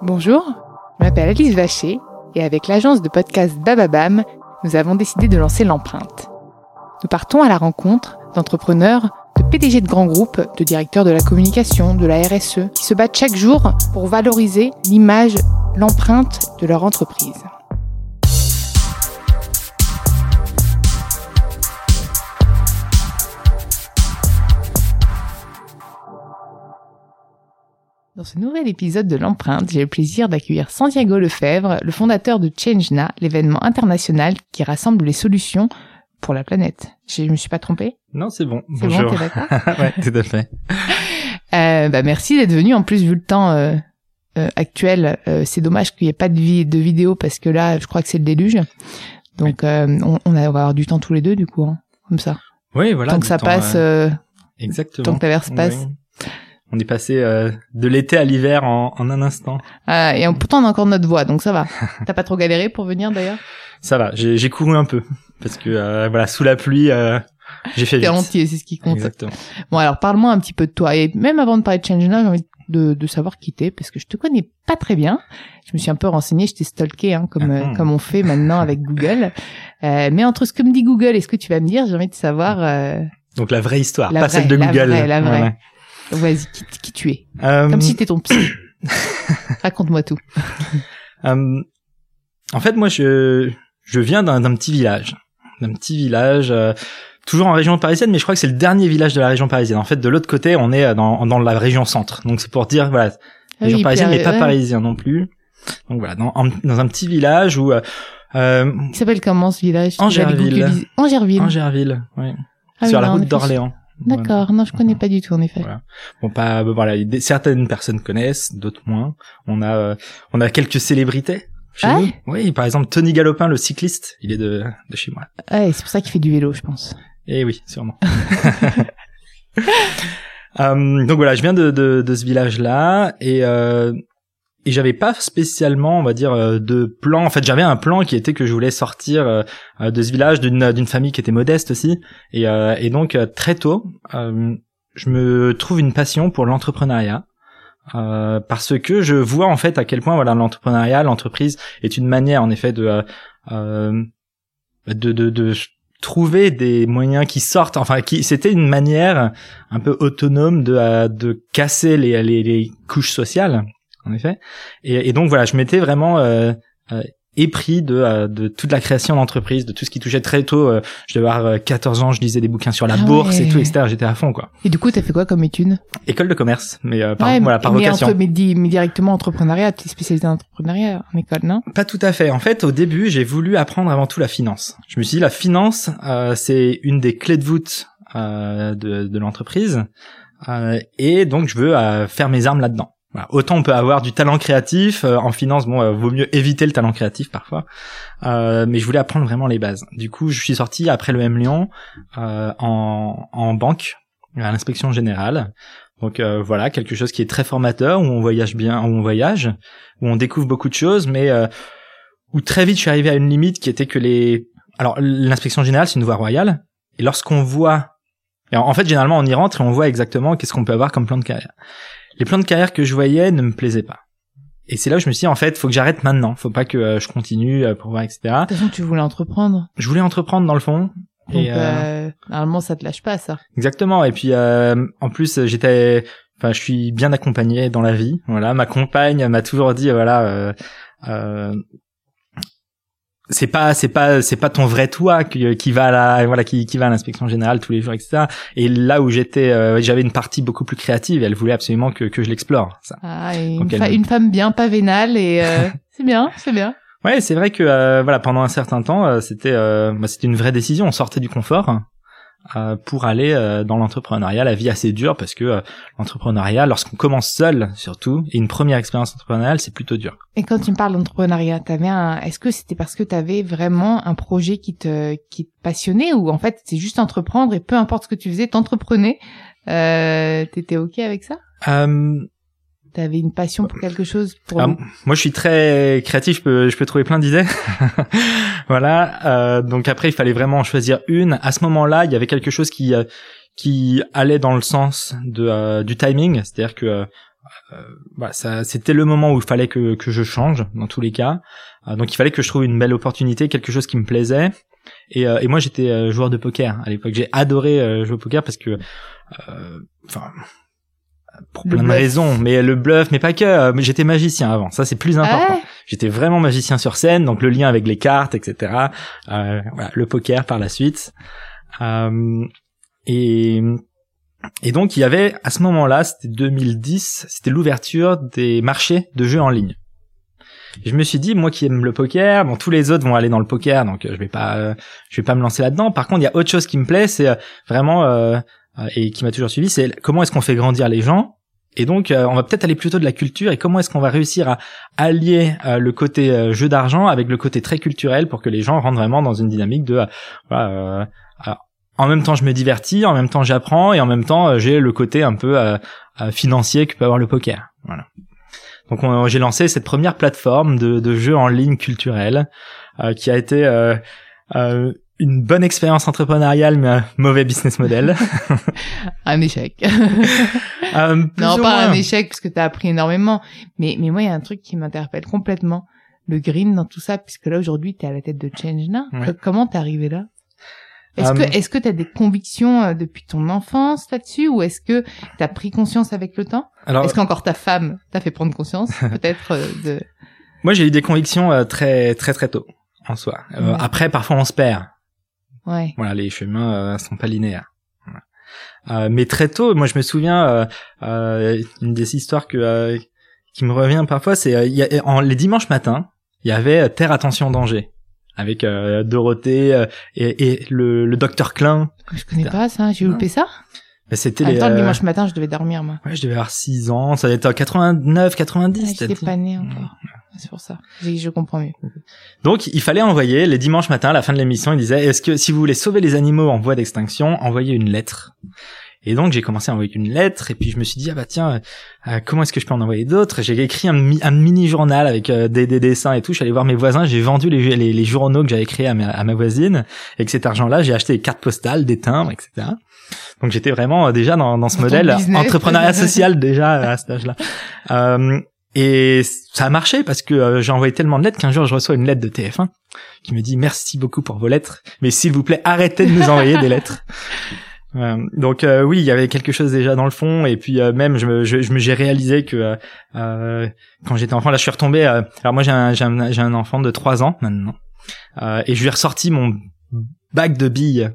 Bonjour, je m'appelle Alice Vacher et avec l'agence de podcast Bababam, nous avons décidé de lancer l'empreinte. Nous partons à la rencontre d'entrepreneurs, de PDG de grands groupes, de directeurs de la communication, de la RSE, qui se battent chaque jour pour valoriser l'image, l'empreinte de leur entreprise. Dans ce nouvel épisode de l'empreinte, j'ai le plaisir d'accueillir Santiago Lefebvre, le fondateur de ChangeNA, l'événement international qui rassemble les solutions pour la planète. Je me suis pas trompée? Non, c'est bon. Bonjour. bon, t'es d'accord? Ouais, tout à fait. Euh, bah merci d'être venu. En plus, vu le temps euh, euh, actuel, euh, c'est dommage qu'il n'y ait pas de, vi- de vidéo parce que là, je crois que c'est le déluge. Donc, euh, on, on, va avoir du temps tous les deux, du coup, hein, comme ça. Oui, voilà. tant que ça temps, passe, euh, exactement. tant que la verse passe. Oui. On est passé euh, de l'été à l'hiver en, en un instant. ah, et pourtant, on a encore notre voix, donc ça va. T'as pas trop galéré pour venir d'ailleurs? Ça va. J'ai j'ai couru un peu parce que euh, voilà, sous la pluie, euh, j'ai fait T'es vite. entier, c'est ce qui compte. Exactement. Bon, alors parle-moi un petit peu de toi. Et même avant de parler de ChangeNA, j'ai envie de, de savoir qui t'es, parce que je te connais pas très bien. Je me suis un peu renseignée, je t'ai stalké, hein, comme, euh, Mhm. comme on fait maintenant avec Google. Euh, mais entre ce que me dit Google et ce que tu vas me dire, j'ai envie de savoir... Euh... Donc la vraie histoire, La pas vraie, celle de la Google. vraie, la vraie. Ouais. Vas-y, qui, qui tu es Euh, Comme si t'étais ton psy. Raconte-moi tout. Euh, en fait, moi, je je viens d'un petit village, d'un petit village, euh, toujours en région parisienne, mais je crois que c'est le dernier village de la région parisienne. En fait, de l'autre côté, on est euh, dans dans la région centre. Donc c'est pour dire voilà, Ah région oui, parisienne, mais pas euh, parisien non plus. Donc voilà, dans, en- dans un petit village où euh, euh, Il s'appelle comment ce village? Angerville. Angerville. Angerville, oui, Ah oui, sur la non, route d'Orléans. D'accord, non, je connais pas du tout, en effet. Voilà. Bon, pas bah, voilà, certaines personnes connaissent, d'autres moins. On a euh, on a quelques célébrités chez Ah nous. Oui, par exemple Tony Galopin, le cycliste, il est de de chez moi. Ouais, c'est pour ça qu'il fait du vélo, je pense. Eh oui, sûrement. Euh, donc voilà, je viens de, de, de ce village-là et, euh, et j'avais pas spécialement, on va dire, euh, de plan. En fait, j'avais un plan qui était que je voulais sortir euh, euh, de ce village d'une d'une famille qui était modeste aussi. Et, et donc très tôt, je me trouve une passion pour l'entrepreneuriat. Euh, parce que je vois en fait à quel point voilà l'entrepreneuriat, l'entreprise est une manière en effet de euh, de, de, de trouver des moyens qui sortent enfin qui c'était une manière un peu autonome de de casser les, les les couches sociales en effet. Et, et donc voilà je m'étais vraiment euh, euh, épris de euh, de toute la création d'entreprise de tout ce qui touchait très tôt euh, je devais avoir euh, 14 ans je lisais des bouquins sur la Ah bourse et tout etc j'étais à fond quoi. Et du coup, t'as fait quoi comme étude? École de commerce mais euh, par Ouais, voilà par mais vocation. entre- mais, di- mais directement entrepreneuriat, t'es spécialisé en entrepreneuriat en école, non? Pas tout à fait. En fait, au début, j'ai voulu apprendre avant tout la finance. Je me suis dit, la finance, euh, c'est une des clés de voûte euh, de, de l'entreprise, Euh, et donc je veux euh, faire mes armes là-dedans. Voilà. Autant on peut avoir du talent créatif euh, en finance, bon, euh, vaut mieux éviter le talent créatif parfois. Euh, mais je voulais apprendre vraiment les bases. Du coup, je suis sorti après le M Lyon euh, en, en banque à l'inspection générale. Donc euh, voilà, quelque chose qui est très formateur, où on voyage bien, où on voyage, où on découvre beaucoup de choses, mais euh, où très vite je suis arrivé à une limite qui était que les... Alors l'inspection générale, c'est une voie royale, et lorsqu'on voit... et en fait, généralement, on y rentre et on voit exactement qu'est-ce qu'on peut avoir comme plan de carrière. Les plans de carrière que je voyais ne me plaisaient pas. Et c'est là où je me suis dit, en fait, faut que j'arrête maintenant. Faut pas que euh, je continue euh, pour voir, etc. De toute façon, tu voulais entreprendre. Je voulais entreprendre dans le fond. Donc, Et, euh, euh, normalement, ça te lâche pas, ça. Exactement. Et puis euh, en plus j'étais, enfin je suis bien accompagné dans la vie. Voilà, ma compagne m'a toujours dit voilà. Euh, euh, c'est pas c'est pas c'est pas ton vrai toi qui, qui va à la voilà qui, qui va à l'inspection générale tous les jours etc et là où j'étais euh, j'avais une partie beaucoup plus créative et elle voulait absolument que que je l'explore ça Ah, et une, Donc, elle fa- me- une femme bien, pas vénale, et euh, c'est bien, c'est bien. Ouais, c'est vrai que euh, voilà, pendant un certain temps, euh, c'était euh, bah, c'était une vraie décision. On sortait du confort euh, pour aller euh, dans l'entrepreneuriat. La vie assez dure parce que euh, l'entrepreneuriat, lorsqu'on commence seul, surtout, et une première expérience entrepreneuriale, c'est plutôt dur. Et quand tu me parles d'entrepreneuriat, t'avais un, est-ce que c'était parce que t'avais vraiment un projet qui te, qui te passionnait ou en fait c'est juste entreprendre et peu importe ce que tu faisais, t'entreprenais, euh, t'étais ok avec ça? Euh, T'avais une passion pour quelque chose pour moi, je suis très créatif. Je peux, je peux trouver plein d'idées. voilà. euh, donc après, il fallait vraiment en choisir une. À ce moment-là, il y avait quelque chose qui euh, qui allait dans le sens de euh, du timing, c'est-à-dire que euh, euh, voilà, ça, c'était le moment où il fallait que que je change dans tous les cas. Euh, donc il fallait que je trouve une belle opportunité, quelque chose qui me plaisait. Et, euh, et moi, j'étais euh, joueur de poker à l'époque. J'ai adoré euh, jouer au poker parce que, euh, enfin. Pour Le plein de raisons, mais le bluff, mais pas que. euh, mais J'étais magicien avant, ça c'est plus important. Ah ouais J'étais vraiment magicien sur scène, donc le lien avec les cartes, etc. Euh, voilà, le poker par la suite. Euh, et et donc il y avait à ce moment-là, c'était 2010, c'était l'ouverture des marchés de jeux en ligne. Et je me suis dit, moi qui aime le poker, bon tous les autres vont aller dans le poker, donc euh, je vais pas, euh, je vais pas me lancer là-dedans. Par contre, il y a autre chose qui me plaît, c'est vraiment et qui m'a toujours suivi, c'est comment est-ce qu'on fait grandir les gens. Et donc, euh, on va peut-être aller plutôt de la culture et comment est-ce qu'on va réussir à allier euh, le côté euh, jeu d'argent avec le côté très culturel pour que les gens rentrent vraiment dans une dynamique de euh, voilà, euh, en même temps je me divertis, en même temps j'apprends et en même temps euh, j'ai le côté un peu euh, euh, financier que peut avoir le poker. Voilà. Donc on- j'ai lancé cette première plateforme de, de jeux en ligne culturel euh, qui a été euh, euh, une bonne expérience entrepreneuriale mais un mauvais business model. Un échec. Euh, non, pas un échec parce que t'as appris énormément. Mais, mais moi, il y a un truc qui m'interpelle complètement. Le green dans tout ça, puisque là, aujourd'hui, t'es à la tête de Change Now. Ouais. Co- Comment t'es arrivé là? Est-ce Euh, que, est-ce que t'as des convictions euh, depuis ton enfance là-dessus ou est-ce que t'as pris conscience avec le temps? Alors Est-ce qu'encore ta femme t'a fait prendre conscience, peut-être, euh, de, moi j'ai eu des convictions euh, très très très tôt en soi. Euh, Ouais. Après parfois on se perd. Ouais. Voilà, les chemins euh, sont pas linéaires. Voilà. Euh, mais très tôt, moi je me souviens euh, euh, une des histoires que euh, qui me revient parfois, c'est euh, il y a, en, les dimanches matins, il y avait Terre attention danger avec euh, Dorothée euh, et, et le, le docteur Klein. Je connais pas ça, j'ai Non. loupé ça. Mais C'était les le dimanche matin, je devais dormir, moi. ouais, je devais avoir 6 ans, ça devait être en 89, 90. Ah, J'étais pas née encore. C'est pour ça. Je comprends mieux. Donc, il fallait envoyer les dimanches matins à la fin de l'émission. Il disait est-ce que si vous voulez sauver les animaux en voie d'extinction, envoyez une lettre. Et donc, j'ai commencé à envoyer une lettre. Et puis, je me suis dit ah bah tiens, euh, comment est-ce que je peux en envoyer d'autres? J'ai écrit un, mi- un mini journal avec euh, des, des dessins et tout. Je suis allé voir mes voisins. J'ai vendu les, les, les journaux que j'avais créés à ma, à ma voisine. Et avec cet argent-là, j'ai acheté des cartes postales, des timbres, etc. Donc, j'étais vraiment euh, déjà dans, dans ce modèle business. entrepreneuriat social déjà à cet âge-là. Et ça a marché parce que euh, j'ai envoyé tellement de lettres qu'un jour je reçois une lettre de TF1 qui me dit merci beaucoup pour vos lettres, mais s'il vous plaît arrêtez de nous envoyer des lettres. Euh, donc euh, oui, il y avait quelque chose déjà dans le fond et puis euh, même je me je, je me j'ai réalisé que quand j'étais enfant là je suis retombé euh, alors moi j'ai un j'ai un, j'ai un enfant de 3 ans maintenant euh, et je lui ai ressorti mon bac de billes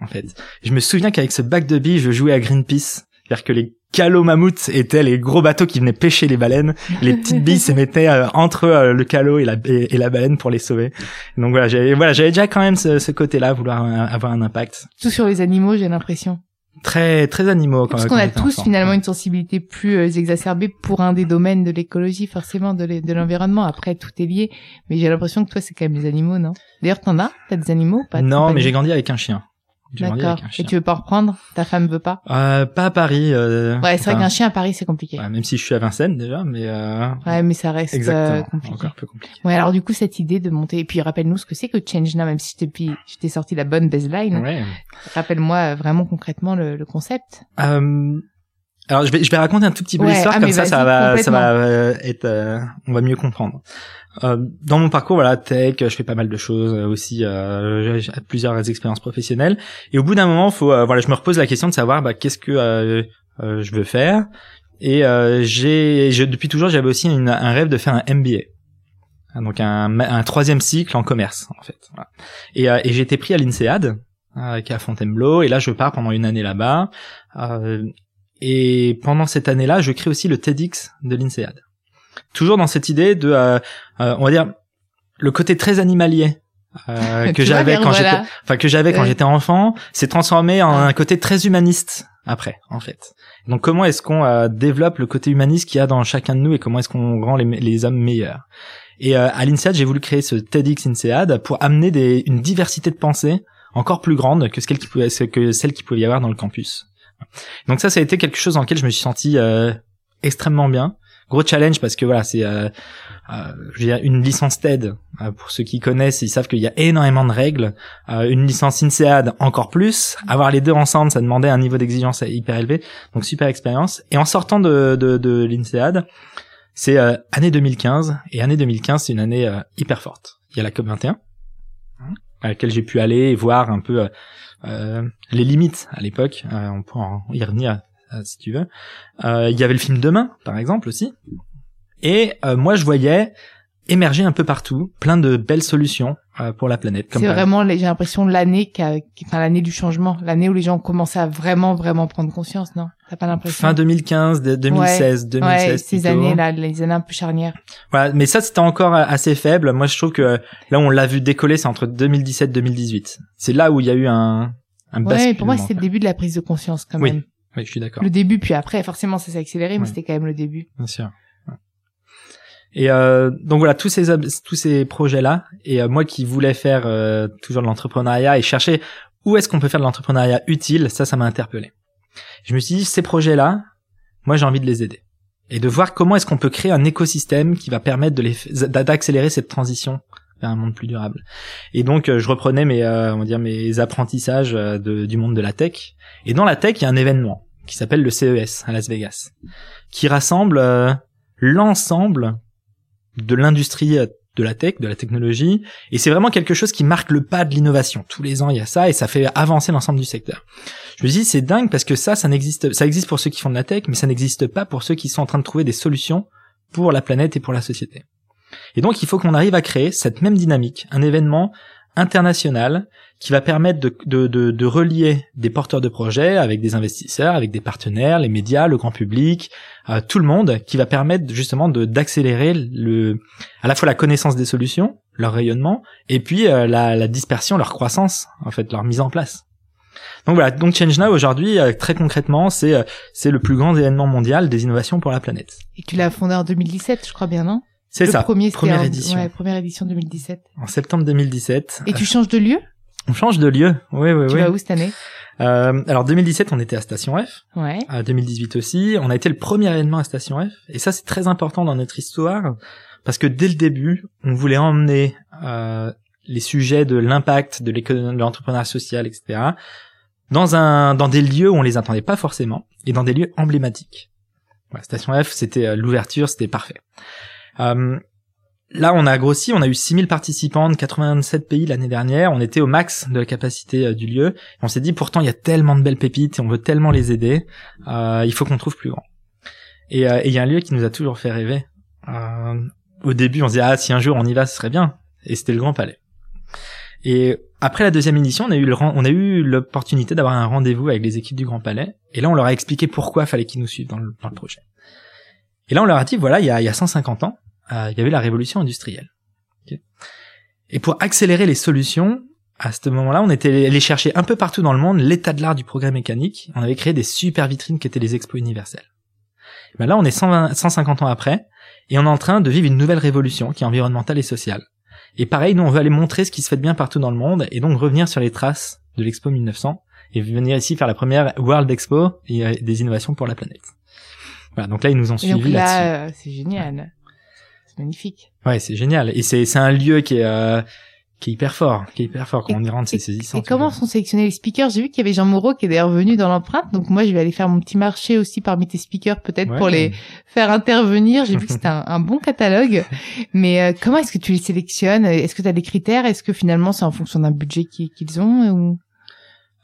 en fait. Je me souviens qu'avec ce bac de billes je jouais à Greenpeace, c'est-à-dire que les calots mammouths étaient les gros bateaux qui venaient pêcher les baleines les petites billes se mettaient euh, entre euh, le calot et la, et, et la baleine pour les sauver. Donc voilà, j'avais voilà, j'avais déjà quand même ce, ce côté-là, vouloir euh, avoir un impact. Tout sur les animaux, j'ai l'impression. Très très animaux. Quand, Parce qu'on a tous enfant. finalement une sensibilité plus exacerbée pour un des domaines de l'écologie, forcément, de l'e- de l'environnement. Après, tout est lié. Mais j'ai l'impression que toi, c'est quand même les animaux, non? D'ailleurs, t'en as? T'as des animaux pas? Non, mais j'ai grandi avec un chien. D'accord. Et tu veux pas en reprendre? Ta femme veut pas? Euh, pas à Paris. Euh, Ouais, c'est vrai enfin, qu'un chien à Paris, c'est compliqué. ouais, même si je suis à Vincennes déjà, mais euh, Ouais, mais ça reste euh, exactement, compliqué. encore un peu compliqué. Ouais, alors du coup, cette idée de monter, et puis rappelle-nous ce que c'est que Change Now, même si je t'ai, je t'ai sorti la bonne baseline. Ouais. Rappelle-moi euh, vraiment concrètement le, le concept. Euh, Alors je vais je vais raconter un tout petit peu Ouais, l'histoire ah, comme ça ça va ça va euh, être euh, on va mieux comprendre. Euh, dans mon parcours voilà tech je fais pas mal de choses euh, aussi euh, j'ai plusieurs expériences professionnelles. Et au bout d'un moment faut euh, voilà je me repose la question de savoir bah, qu'est-ce que euh, euh, je veux faire. Et euh, j'ai depuis toujours j'avais aussi une- un rêve de faire un MBA Ah, donc un, un troisième cycle en commerce en fait voilà. et, euh, et j'ai été pris à l'INSEAD euh, qui est à Fontainebleau. Et là je pars pendant une année là-bas. Euh, et pendant cette année-là, je crée aussi le TEDx de l'INSEAD. Toujours dans cette idée de, euh, euh, on va dire, le côté très animalier euh, que j'avais quand voilà. j'étais, enfin que j'avais quand j'étais enfant, s'est transformé en un côté très humaniste après, en fait. Donc comment est-ce qu'on euh, développe le côté humaniste qu'il y a dans chacun de nous et comment est-ce qu'on rend les, les hommes meilleurs? Et euh, à l'INSEAD, j'ai voulu créer ce TEDx INSEAD pour amener des, une diversité de pensée encore plus grande que celle qui pouvait, que celle qui pouvait y avoir dans le campus. Donc ça, ça a été quelque chose dans lequel je me suis senti euh, extrêmement bien. Gros challenge parce que voilà, c'est euh, euh, une licence TED. euh, pour ceux qui connaissent, ils savent qu'il y a énormément de règles. Euh, une licence INSEAD encore plus. Avoir les deux ensemble, ça demandait un niveau d'exigence hyper élevé. Donc super expérience. Et en sortant de, de, de l'INSEAD, c'est euh, année 2015. Et année 2015, c'est une année hyper forte. Il y a la COP 21 à laquelle j'ai pu aller et voir un peu euh, euh, les limites à l'époque. Euh, on pourra en y revenir si tu veux. Euh, Il y avait le film Demain, par exemple aussi. Et euh, moi, je voyais émerger un peu partout plein de belles solutions euh, pour la planète. C'est vraiment, j'ai l'impression, l'année qui- enfin, l'année du changement, l'année où les gens ont commencé à vraiment, vraiment prendre conscience, non? T'as pas l'impression? fin 2015, de- 2016, 2016 ouais, ces plutôt. années-là, les années un peu charnières. Voilà, mais ça c'était encore euh, assez faible. Moi, je trouve que là où on l'a vu décoller, c'est entre 2017 et 2018. C'est là où il y a eu un un Ouais, pour moi, c'était le début de la prise de conscience, quand Oui, même. Oui, je suis d'accord. Le début, puis après, forcément, ça s'est accéléré, mais Ouais. c'était quand même le début. Bien sûr. Ouais. Et euh, donc voilà tous ces tous ces projets là et euh, moi qui voulais faire euh, toujours de l'entrepreneuriat et chercher où est-ce qu'on peut faire de l'entrepreneuriat utile, ça ça m'a interpellé. Je me suis dit ces projets là, moi j'ai envie de les aider et de voir comment est-ce qu'on peut créer un écosystème qui va permettre d'accélérer cette transition vers un monde plus durable. Et donc euh, je reprenais mes euh, on va dire mes apprentissages euh, du monde de la tech et dans la tech il y a un événement qui s'appelle le CES à Las Vegas qui rassemble l'ensemble de l'industrie de la tech, de la technologie, et c'est vraiment quelque chose qui marque le pas de l'innovation. Tous les ans, il y a ça, et ça fait avancer l'ensemble du secteur. Je me dis, c'est dingue parce que ça, ça n'existe, ça existe pour ceux qui font de la tech, mais ça n'existe pas pour ceux qui sont en train de trouver des solutions pour la planète et pour la société. Et donc, il faut qu'on arrive à créer cette même dynamique, un événement international qui va permettre de, de, de, de relier des porteurs de projets avec des investisseurs, avec des partenaires, les médias, le grand public, euh, tout le monde, qui va permettre justement d'accélérer le à la fois la connaissance des solutions, leur rayonnement, et puis euh, la, la dispersion, leur croissance, en fait, leur mise en place. Donc voilà, donc Change Now aujourd'hui, euh, très concrètement, c'est euh, c'est le plus grand événement mondial des innovations pour la planète. Et tu l'as fondé en 2017, je crois bien, non? C'est ça, Premier, première édition, Ouais, première édition 2017. en septembre 2017. Et tu changes de lieu? On change de lieu, oui, oui, Tu oui. vas où cette année? Euh, alors 2017, on était à Station F. Ouais. à 2018 aussi. On a été le premier événement à Station F. Et ça, c'est très important dans notre histoire. Parce que dès le début, on voulait emmener euh, les sujets de l'impact de l'économie, de l'entrepreneuriat social, etc. dans un dans des lieux où on les attendait pas forcément et dans des lieux emblématiques. Voilà, Station F, c'était euh, l'ouverture, c'était parfait. Euh, là, on a grossi, on a eu 6000 participants de 87 pays l'année dernière. On était au max de la capacité euh, du lieu. On s'est dit, pourtant, il y a tellement de belles pépites et on veut tellement les aider. Euh, il faut qu'on trouve plus grand. Et euh, il y a un lieu qui nous a toujours fait rêver. Euh, au début, on se disait, ah, si un jour on y va, ce serait bien. Et c'était le Grand Palais. Et après la deuxième édition, on a eu le ren- on a eu l'opportunité d'avoir un rendez-vous avec les équipes du Grand Palais. Et là, on leur a expliqué pourquoi fallait qu'ils nous suivent dans le, dans le projet. Et là, on leur a dit, voilà, il y a, il y a 150 ans, euh, il y avait la révolution industrielle. Ok et pour accélérer les solutions, à ce moment-là, on était allé chercher un peu partout dans le monde l'état de l'art du progrès mécanique. On avait créé des super vitrines qui étaient les expos universelles. Ben là, on est 120 150 ans après, et on est en train de vivre une nouvelle révolution qui est environnementale et sociale. Et pareil, nous, on veut aller montrer ce qui se fait de bien partout dans le monde, et donc revenir sur les traces de l'Expo 1900, et venir ici faire la première World Expo et euh, des innovations pour la planète. Voilà, donc là, ils nous ont Et suivis là-dessus. là, euh, c'est génial. C'est magnifique. Ouais, c'est génial. Et c'est c'est un lieu qui est euh, qui est hyper fort, qui est hyper fort quand on y rentre, c'est saisissant. Et comment sont sélectionnés les speakers? J'ai vu qu'il y avait Jean Moreau qui est d'ailleurs venu dans l'empreinte, donc moi je vais aller faire mon petit marché aussi parmi tes speakers peut-être pour les faire intervenir. J'ai vu que c'était un, bon catalogue, mais euh, comment est-ce que tu les sélectionnes? Est-ce que tu as des critères? Est-ce que finalement c'est en fonction d'un budget qu'ils ont ou...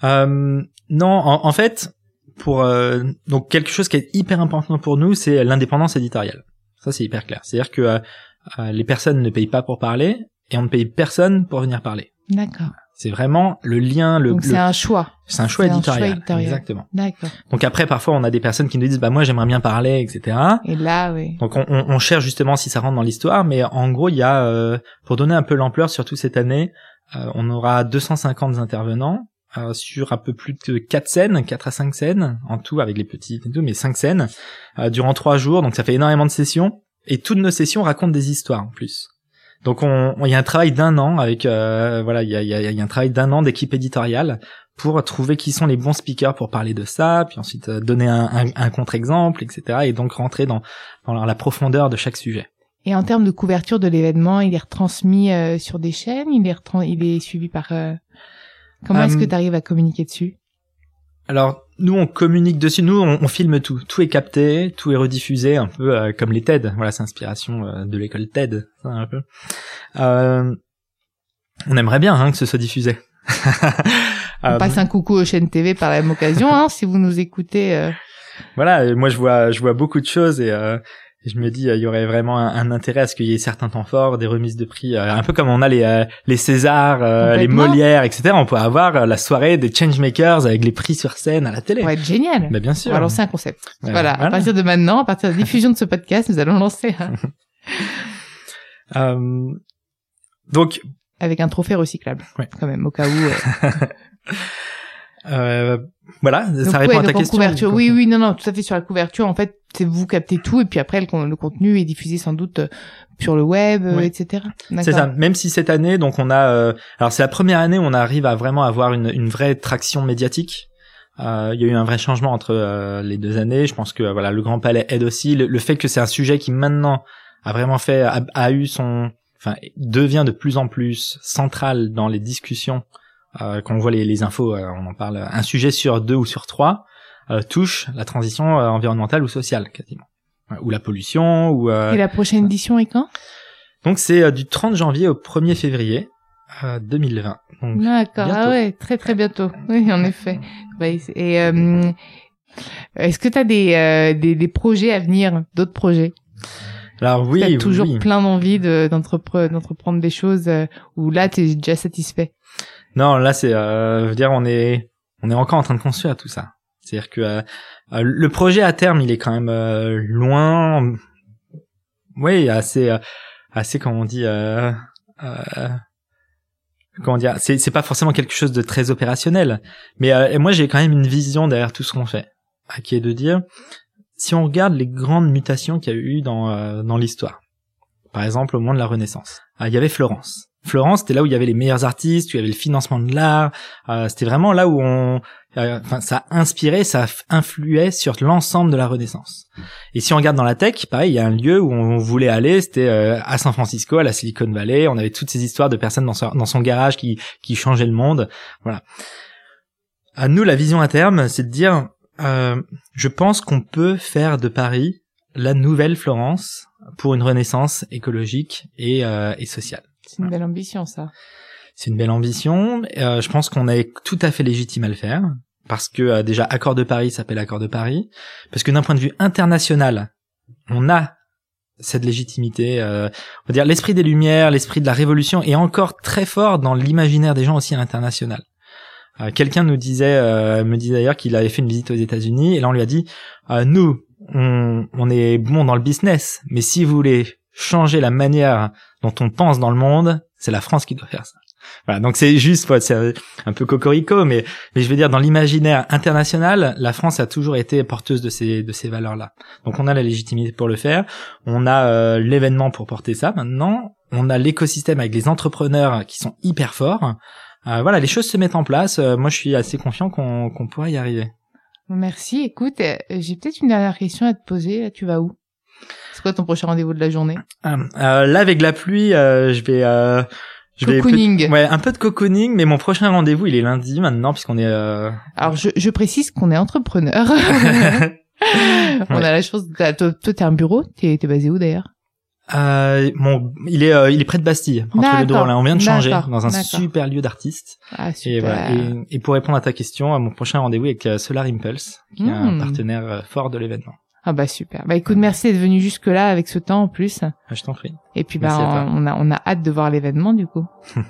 euh, Non, en, en, fait, pour euh, donc quelque chose qui est hyper important pour nous, c'est l'indépendance éditoriale. Ça c'est hyper clair. C'est-à-dire que euh, les personnes ne payent pas pour parler et on ne paye personne pour venir parler. D'accord. C'est vraiment le lien, le. Donc c'est un choix. C'est un choix éditorial. Exactement. D'accord. Donc après, parfois, on a des personnes qui nous disent, bah moi, j'aimerais bien parler, etc. Et là, oui. Donc on, on, cherche justement si ça rentre dans l'histoire, mais en gros, il y a, euh, pour donner un peu l'ampleur, surtout cette année, euh, on aura 250 intervenants euh, sur un peu plus de 4 scènes, 4 à 5 scènes en tout avec les petites et tout, mais 5 scènes durant 3 jours. Donc ça fait énormément de sessions. Et toutes nos sessions racontent des histoires en plus. Donc on, il y a un travail d'un an avec euh, voilà, il y a, y, a, y a un travail d'un an d'équipe éditoriale pour trouver qui sont les bons speakers pour parler de ça, puis ensuite euh, donner un, un, contre-exemple, etc. Et donc rentrer dans, dans la profondeur de chaque sujet. Et en termes de couverture de l'événement, il est retransmis euh, sur des chaînes, il est, il est suivi par... Comment est-ce que tu arrives à communiquer dessus? Alors nous on communique dessus, nous on, filme tout, tout est capté, tout est rediffusé un peu euh, comme les TED. Voilà, c'est inspiration euh, de l'école TED, ça, un peu. Euh, on aimerait bien hein, que ce soit diffusé. on passe un coucou aux chaînes TV par la même occasion, hein, si vous nous écoutez. Voilà, moi je vois, je vois beaucoup de choses et je me dis, il y aurait vraiment un, intérêt à ce qu'il y ait certains temps forts, des remises de prix, euh, un peu comme on a les euh, les Césars, euh, les Molières, etc. On peut avoir la soirée des changemakers avec les prix sur scène à la télé. Ça va être génial. Mais bien sûr. On va lancer un concept. voilà, À partir de maintenant, à partir de la diffusion de ce podcast, nous allons lancer. donc. Avec un trophée recyclable. Quand même, au cas où. Euh, voilà, ça répond à ta question. Couverture. Oui, oui, non, non, tout à fait sur la couverture. En fait, c'est vous captez tout et puis après le, contenu est diffusé sans doute euh, sur le web, euh, etc. C'est ça. Même si cette année, donc on a, alors c'est la première année où on arrive à vraiment avoir une, une vraie traction médiatique. Euh, il y a eu un vrai changement entre les deux années. Je pense que voilà, le Grand Palais aide aussi. Le, fait que c'est un sujet qui maintenant a vraiment fait, a, a eu son, enfin, devient de plus en plus central dans les discussions euh, quand on voit les, les infos, euh, on en parle, un sujet sur deux ou sur trois euh, touche la transition environnementale ou sociale quasiment, ou la pollution ou. Et la prochaine édition est quand? Donc c'est du 30 janvier au 1er février 2020. D'accord, ah ouais, très très bientôt. Oui, en effet. et est-ce que tu as des, des, des projets à venir, d'autres projets? Alors oui, T'as toujours oui. plein d'envie d'entreprendre des choses où là tu es déjà satisfait. Non, là c'est, euh, je veux dire, on est, on est encore en train de construire tout ça. C'est-à-dire que euh, euh, le projet à terme, il est quand même euh, loin. Oui, assez, assez, comment on dit, comment dire, c'est, c'est pas forcément quelque chose de très opérationnel. Mais moi, j'ai quand même une vision derrière tout ce qu'on fait, qui est de dire, si on regarde les grandes mutations qu'il y a eu dans dans l'histoire, par exemple au moment de la Renaissance, il y avait Florence. Florence, c'était là où il y avait les meilleurs artistes, où il y avait le financement de l'art. Euh, c'était vraiment là où on, euh, enfin, ça inspirait, ça influait sur l'ensemble de la Renaissance. Et si on regarde dans la tech, pareil, il y a un lieu où on voulait aller, c'était euh, à San Francisco, à la Silicon Valley. On avait toutes ces histoires de personnes dans son, garage qui, qui changeaient le monde. Voilà. À nous, la vision à terme, c'est de dire, je pense qu'on peut faire de Paris la nouvelle Florence pour une renaissance écologique et, et sociale. C'est une belle ambition, ça. C'est une belle ambition. Euh, je pense qu'on est tout à fait légitime à le faire. Parce que euh, déjà, Accord de Paris s'appelle Accord de Paris. Parce que d'un point de vue international, on a cette légitimité. Euh, on va dire l'esprit des Lumières, l'esprit de la Révolution est encore très fort dans l'imaginaire des gens aussi à l'international. Euh, quelqu'un nous disait, euh, me disait d'ailleurs qu'il avait fait une visite aux États-Unis et là on lui a dit, nous, on, on est bon dans le business, mais si vous voulez changer la manière dont on pense dans le monde, c'est la France qui doit faire ça. Voilà, donc c'est juste, c'est un peu cocorico, mais, mais je veux dire, dans l'imaginaire international, la France a toujours été porteuse de ces, de ces valeurs-là. Donc on a la légitimité pour le faire, on a euh, l'événement pour porter ça maintenant, on a l'écosystème avec les entrepreneurs qui sont hyper forts. Euh, voilà, les choses se mettent en place. Euh, moi, je suis assez confiant qu'on qu'on pourra y arriver. Merci. Écoute, j'ai peut-être une dernière question à te poser. Tu vas où? C'est quoi ton prochain rendez-vous de la journée euh, euh, Là, avec la pluie, euh, je vais Je vais Cocooning. peut- ouais, un peu de cocooning, mais mon prochain rendez-vous, il est lundi maintenant, puisqu'on est. Euh... Alors je, je précise qu'on est entrepreneur. On a la chance. t'as- Toi, toi, t'es un bureau. T'es t'es basé où d'ailleurs euh, mon, il est, euh, il est près de Bastille, entre les deux. Là, on vient de changer dans un super lieu d'artiste. Ah Et, voilà. et, et pour répondre à ta question, à mon prochain rendez-vous avec euh, Solar Impulse, qui est un Hmm. partenaire euh, fort de l'événement. Ah bah super. Bah écoute, merci d'être venu jusque là avec ce temps en plus. Ah, Je t'en prie. Et puis bah on a on a hâte de voir l'événement du coup.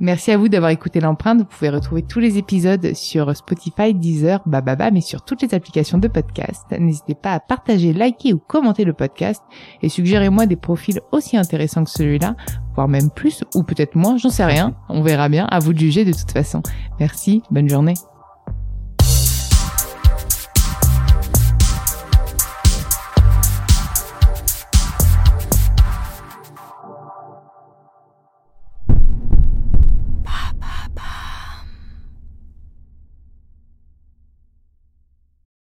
Merci à vous d'avoir écouté l'empreinte. Vous pouvez retrouver tous les épisodes sur Spotify, Deezer, Bababa, mais sur toutes les applications de podcast. N'hésitez pas à partager, liker ou commenter le podcast et suggérez-moi des profils aussi intéressants que celui-là, voire même plus ou peut-être moins, j'en sais rien. On verra bien. À vous de juger de toute façon. Merci. Bonne journée.